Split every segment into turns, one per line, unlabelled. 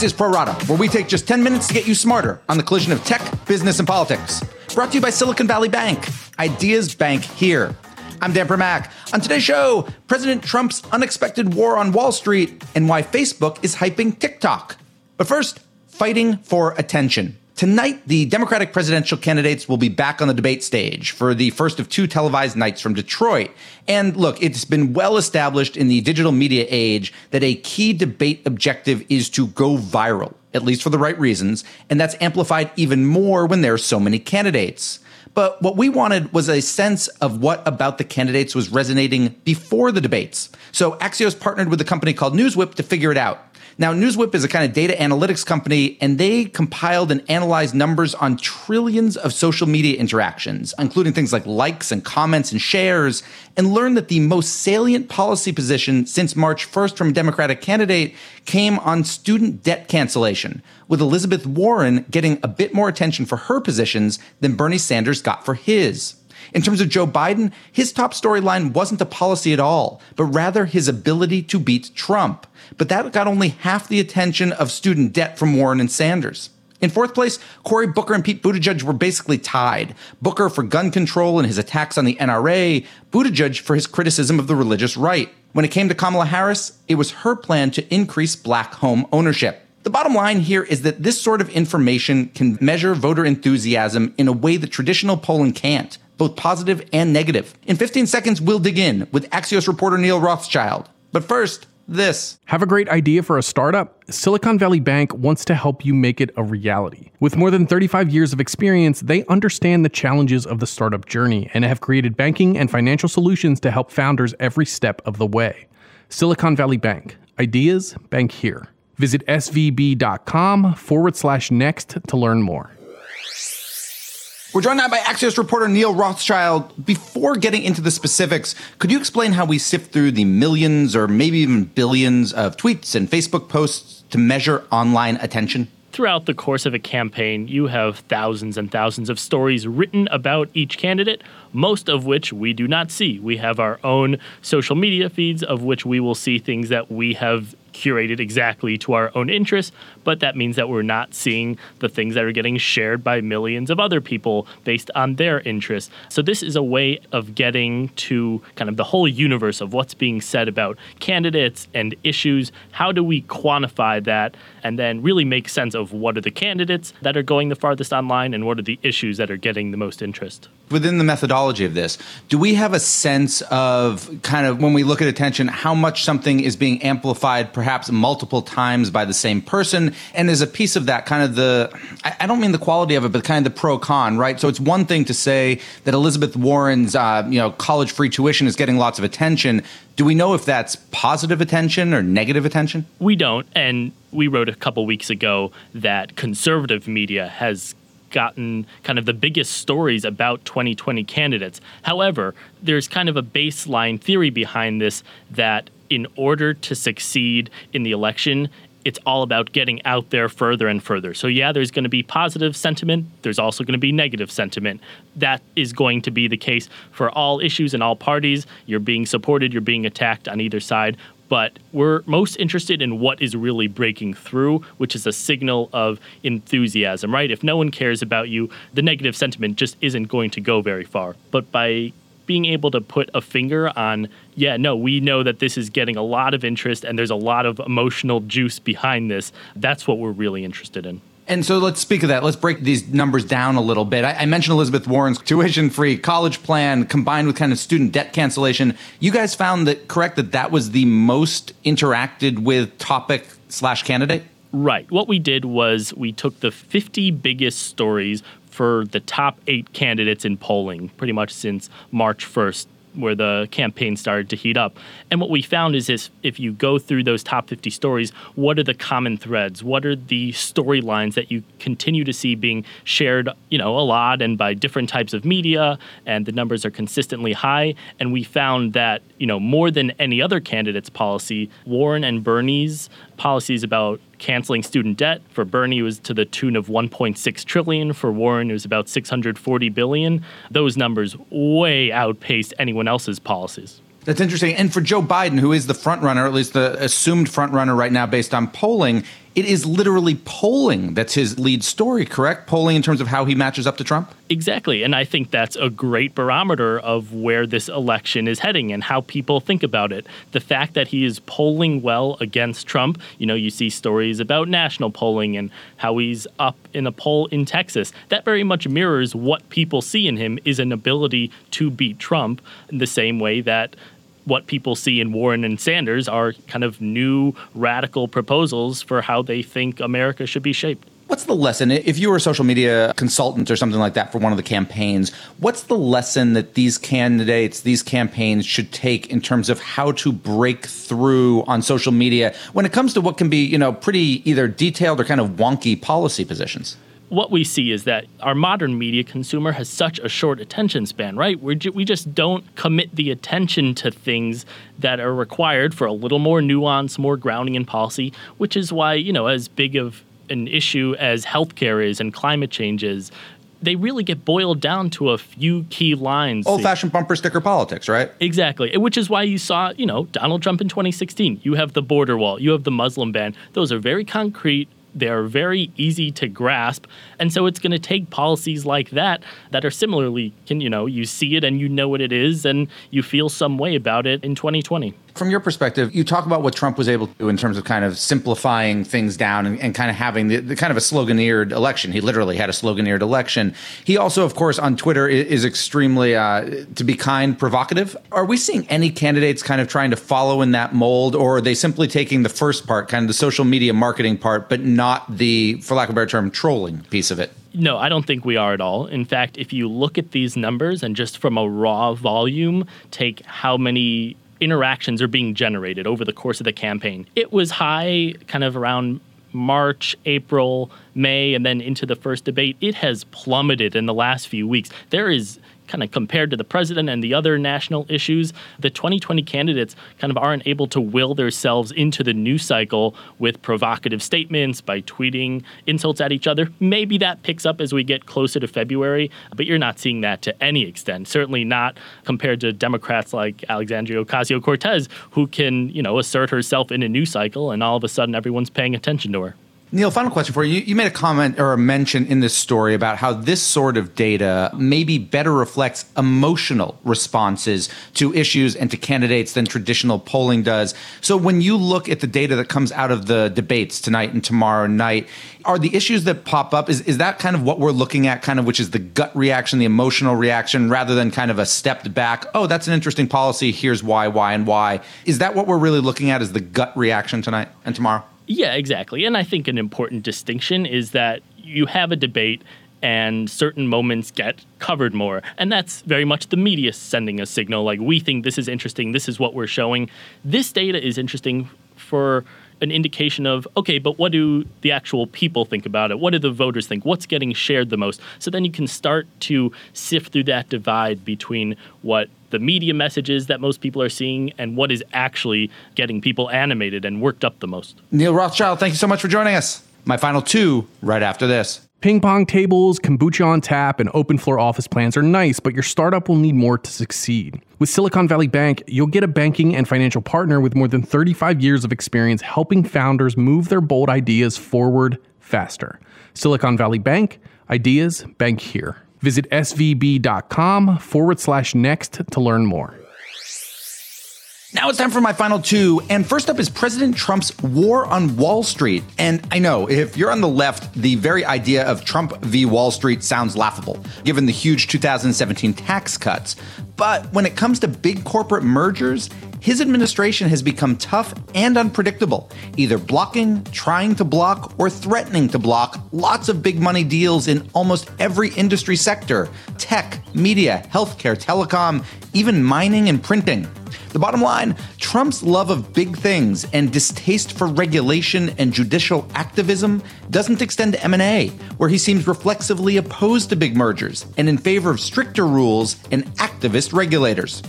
Axios Pro Rata, where we take just 10 minutes to get you smarter on the collision of tech, business, and politics. Brought to you by Silicon Valley Bank. Ideas Bank here. I'm Dan Primack. On today's show, President Trump's unexpected war on Wall Street and why Facebook is hyping TikTok. But first, fighting for attention. Tonight, the Democratic presidential candidates will be back on the debate stage for the first of two televised nights from Detroit. And look, it's been well established in the digital media age that a key debate objective is to go viral, at least for the right reasons. And that's amplified even more when there are so many candidates. But what we wanted was a sense of what about the candidates was resonating before the debates. So Axios partnered with a company called Newswhip to figure it out. Now, Newswhip is a kind of data analytics company, and they compiled and analyzed numbers on trillions of social media interactions, including things like likes and comments and shares, and learned that the most salient policy position since March 1st from a Democratic candidate came on student debt cancellation, with Elizabeth Warren getting a bit more attention for her positions than Bernie Sanders got for his. In terms of Joe Biden, his top storyline wasn't a policy at all, but rather his ability to beat Trump. But that got only half the attention of student debt from Warren and Sanders. In fourth place, Cory Booker and Pete Buttigieg were basically tied. Booker for gun control and his attacks on the NRA, Buttigieg for his criticism of the religious right. When it came to Kamala Harris, it was her plan to increase black home ownership. The bottom line here is that this sort of information can measure voter enthusiasm in a way that traditional polling can't both positive and negative. In 15 seconds, we'll dig in with Axios reporter Neal Rothschild. But first, this.
Have a great idea for a startup? Silicon Valley Bank wants to help you make it a reality. With more than 35 years of experience, they understand the challenges of the startup journey and have created banking and financial solutions to help founders every step of the way. Silicon Valley Bank. Ideas, bank here. Visit svb.com forward slash next to learn more.
We're joined now by Axios reporter Neal Rothschild. Before getting into the specifics, could you explain how we sift through the millions or maybe even billions of tweets and Facebook posts to measure online attention?
Throughout the course of a campaign, you have thousands and thousands of stories written about each candidate, most of which we do not see. We have our own social media feeds of which we will see things that we have curated exactly to our own interests, but that means that we're not seeing the things that are getting shared by millions of other people based on their interests. So, this is a way of getting to kind of the whole universe of what's being said about candidates and issues. How do we quantify that and then really make sense of what are the candidates that are going the farthest online and what are the issues that are getting the most interest?
Within the methodology of this, do we have a sense of kind of when we look at attention, how much something is being amplified perhaps multiple times by the same person? And as a piece of that, kind of the, I don't mean the quality of it, but kind of the pro con, right? So it's one thing to say that Elizabeth Warren's, uh, you know, college free tuition is getting lots of attention. Do we know if that's positive attention or negative attention?
We don't. And we wrote a couple weeks ago that conservative media has gotten kind of the biggest stories about 2020 candidates. However, there's kind of a baseline theory behind this that in order to succeed in the election, it's all about getting out there further and further. So, yeah, there's going to be positive sentiment. There's also going to be negative sentiment. That is going to be the case for all issues and all parties. You're being supported, you're being attacked on either side but we're most interested in what is really breaking through, which is a signal of enthusiasm, right? If no one cares about you, the negative sentiment just isn't going to go very far. But by being able to put a finger on, yeah, no, we know that this is getting a lot of interest and there's a lot of emotional juice behind this, that's what we're really interested in.
And so let's speak of that. Let's break these numbers down a little bit. I, I mentioned Elizabeth Warren's tuition free college plan combined with kind of student debt cancellation. You guys found that correct that that was the most interacted with topic slash candidate?
Right. What we did was we took the 50 biggest stories for the top eight candidates in polling pretty much since March 1st where the campaign started to heat up. And what we found is this, if you go through those top 50 stories, what are the common threads? What are the storylines that you continue to see being shared, you know, a lot and by different types of media and the numbers are consistently high and we found that, you know, more than any other candidate's policy, Warren and Bernie's policies about canceling student debt. For Bernie, was to the tune of 1.6 trillion. For Warren, it was about 640 billion. Those numbers way outpaced anyone else's policies.
That's interesting. And for Joe Biden, who is the front runner, at least the assumed front runner right now based on polling, it is literally polling that's his lead story, correct? Polling in terms of how he matches up to Trump?
Exactly. And I think that's a great barometer of where this election is heading and how people think about it. The fact that he is polling well against Trump, you know, you see stories about national polling and how he's up in a poll in Texas. That very much mirrors what people see in him is an ability to beat Trump in the same way that what people see in Warren and Sanders are kind of new radical proposals for how they think America should be shaped.
What's the lesson? If you were a social media consultant or something like that for one of the campaigns, what's the lesson that these candidates, these campaigns should take in terms of how to break through on social media when it comes to what can be, you know, pretty either detailed or kind of wonky policy positions?
What we see is that our modern media consumer has such a short attention span, right? we ju- we just don't commit the attention to things that are required for a little more nuance, more grounding in policy, which is why, you know, as big of an issue as healthcare is and climate change is, they really get boiled down to a few key lines.
Old fashioned bumper sticker politics, right?
Exactly. Which is why you saw, you know, Donald Trump in 2016. You have the border wall, you have the Muslim ban. Those are very concrete they're very easy to grasp. And so it's going to take policies like that that are similarly, can, you know, you see it and you know what it is and you feel some way about it in 2020.
From your perspective, you talk about what Trump was able to do in terms of kind of simplifying things down and, and kind of having the, the, kind of a sloganeered election. He literally had a sloganeered election. He also, of course, on Twitter is, is extremely, uh, to be kind, provocative. Are we seeing any candidates kind of trying to follow in that mold, or are they simply taking the first part, kind of the social media marketing part, but not the, for lack of a better term, trolling piece of it?
No, I don't think we are at all. In fact, if you look at these numbers and just from a raw volume, take how many interactions are being generated over the course of the campaign. It was high kind of around March, April, May, and then into the first debate. It has plummeted in the last few weeks. There is kind of compared to the president and the other national issues, the 2020 candidates kind of aren't able to will themselves into the news cycle with provocative statements by tweeting insults at each other. Maybe that picks up as we get closer to February, but you're not seeing that to any extent. Certainly not compared to Democrats like Alexandria Ocasio Cortez, who can, you know, assert herself in a news cycle and all of a sudden everyone's paying attention to her.
Neal, final question for you. You made a comment or a mention in this story about how this sort of data maybe better reflects emotional responses to issues and to candidates than traditional polling does. So when you look at the data that comes out of the debates tonight and tomorrow night, are the issues that pop up, is, is that kind of what we're looking at, kind of which is the gut reaction, the emotional reaction, rather than kind of a stepped back, oh, that's an interesting policy, here's why, why, and why? Is that what we're really looking at, is the gut reaction tonight and tomorrow?
Yeah, exactly. And I think an important distinction is that you have a debate and certain moments get covered more. And that's very much the media sending a signal like, we think this is interesting, this is what we're showing. This data is interesting for an indication of okay, but what do the actual people think about it? What do the voters think? What's getting shared the most? So then you can start to sift through that divide between what the media messages that most people are seeing and what is actually getting people animated and worked up the most.
Neal Rothschild, thank you so much for joining us. My final two right after this.
Ping pong tables, kombucha on tap, and open floor office plans are nice, but your startup will need more to succeed. With Silicon Valley Bank, you'll get a banking and financial partner with more than 35 years of experience helping founders move their bold ideas forward faster. Silicon Valley Bank, ideas bank here. Visit svb.com forward slash next to learn more.
Now it's time for my final two. And first up is President Trump's war on Wall Street. And I know if you're on the left, the very idea of Trump v. Wall Street sounds laughable, given the huge 2017 tax cuts. But when it comes to big corporate mergers, his administration has become tough and unpredictable, either blocking, trying to block, or threatening to block lots of big money deals in almost every industry sector tech, media, healthcare, telecom, even mining and printing. The bottom line Trump's love of big things and distaste for regulation and judicial activism doesn't extend to M&A, where he seems reflexively opposed to big mergers and in favor of stricter rules and activist regulators.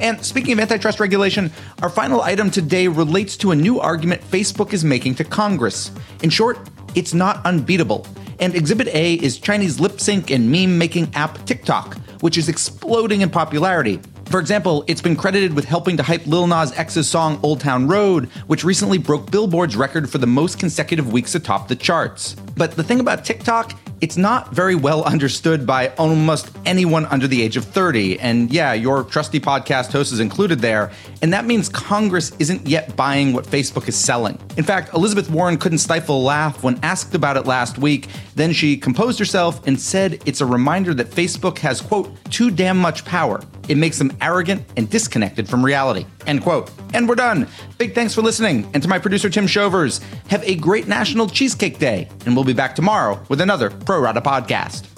And speaking of antitrust regulation, our final item today relates to a new argument Facebook is making to Congress. In short, it's not unbeatable. And Exhibit A is Chinese lip sync and meme making app TikTok, which is exploding in popularity. For example, it's been credited with helping to hype Lil Nas X's song Old Town Road, which recently broke Billboard's record for the most consecutive weeks atop the charts. But the thing about TikTok, it's not very well understood by almost anyone under the age of 30. And yeah, your trusty podcast host is included there. And that means Congress isn't yet buying what Facebook is selling. In fact, Elizabeth Warren couldn't stifle a laugh when asked about it last week. Then she composed herself and said it's a reminder that Facebook has, quote, too damn much power. It makes them arrogant and disconnected from reality. End quote. And we're done. Big thanks for listening. And to my producer, Tim Shovers, have a great National Cheesecake Day. And we'll be back tomorrow with another Pro Rata podcast.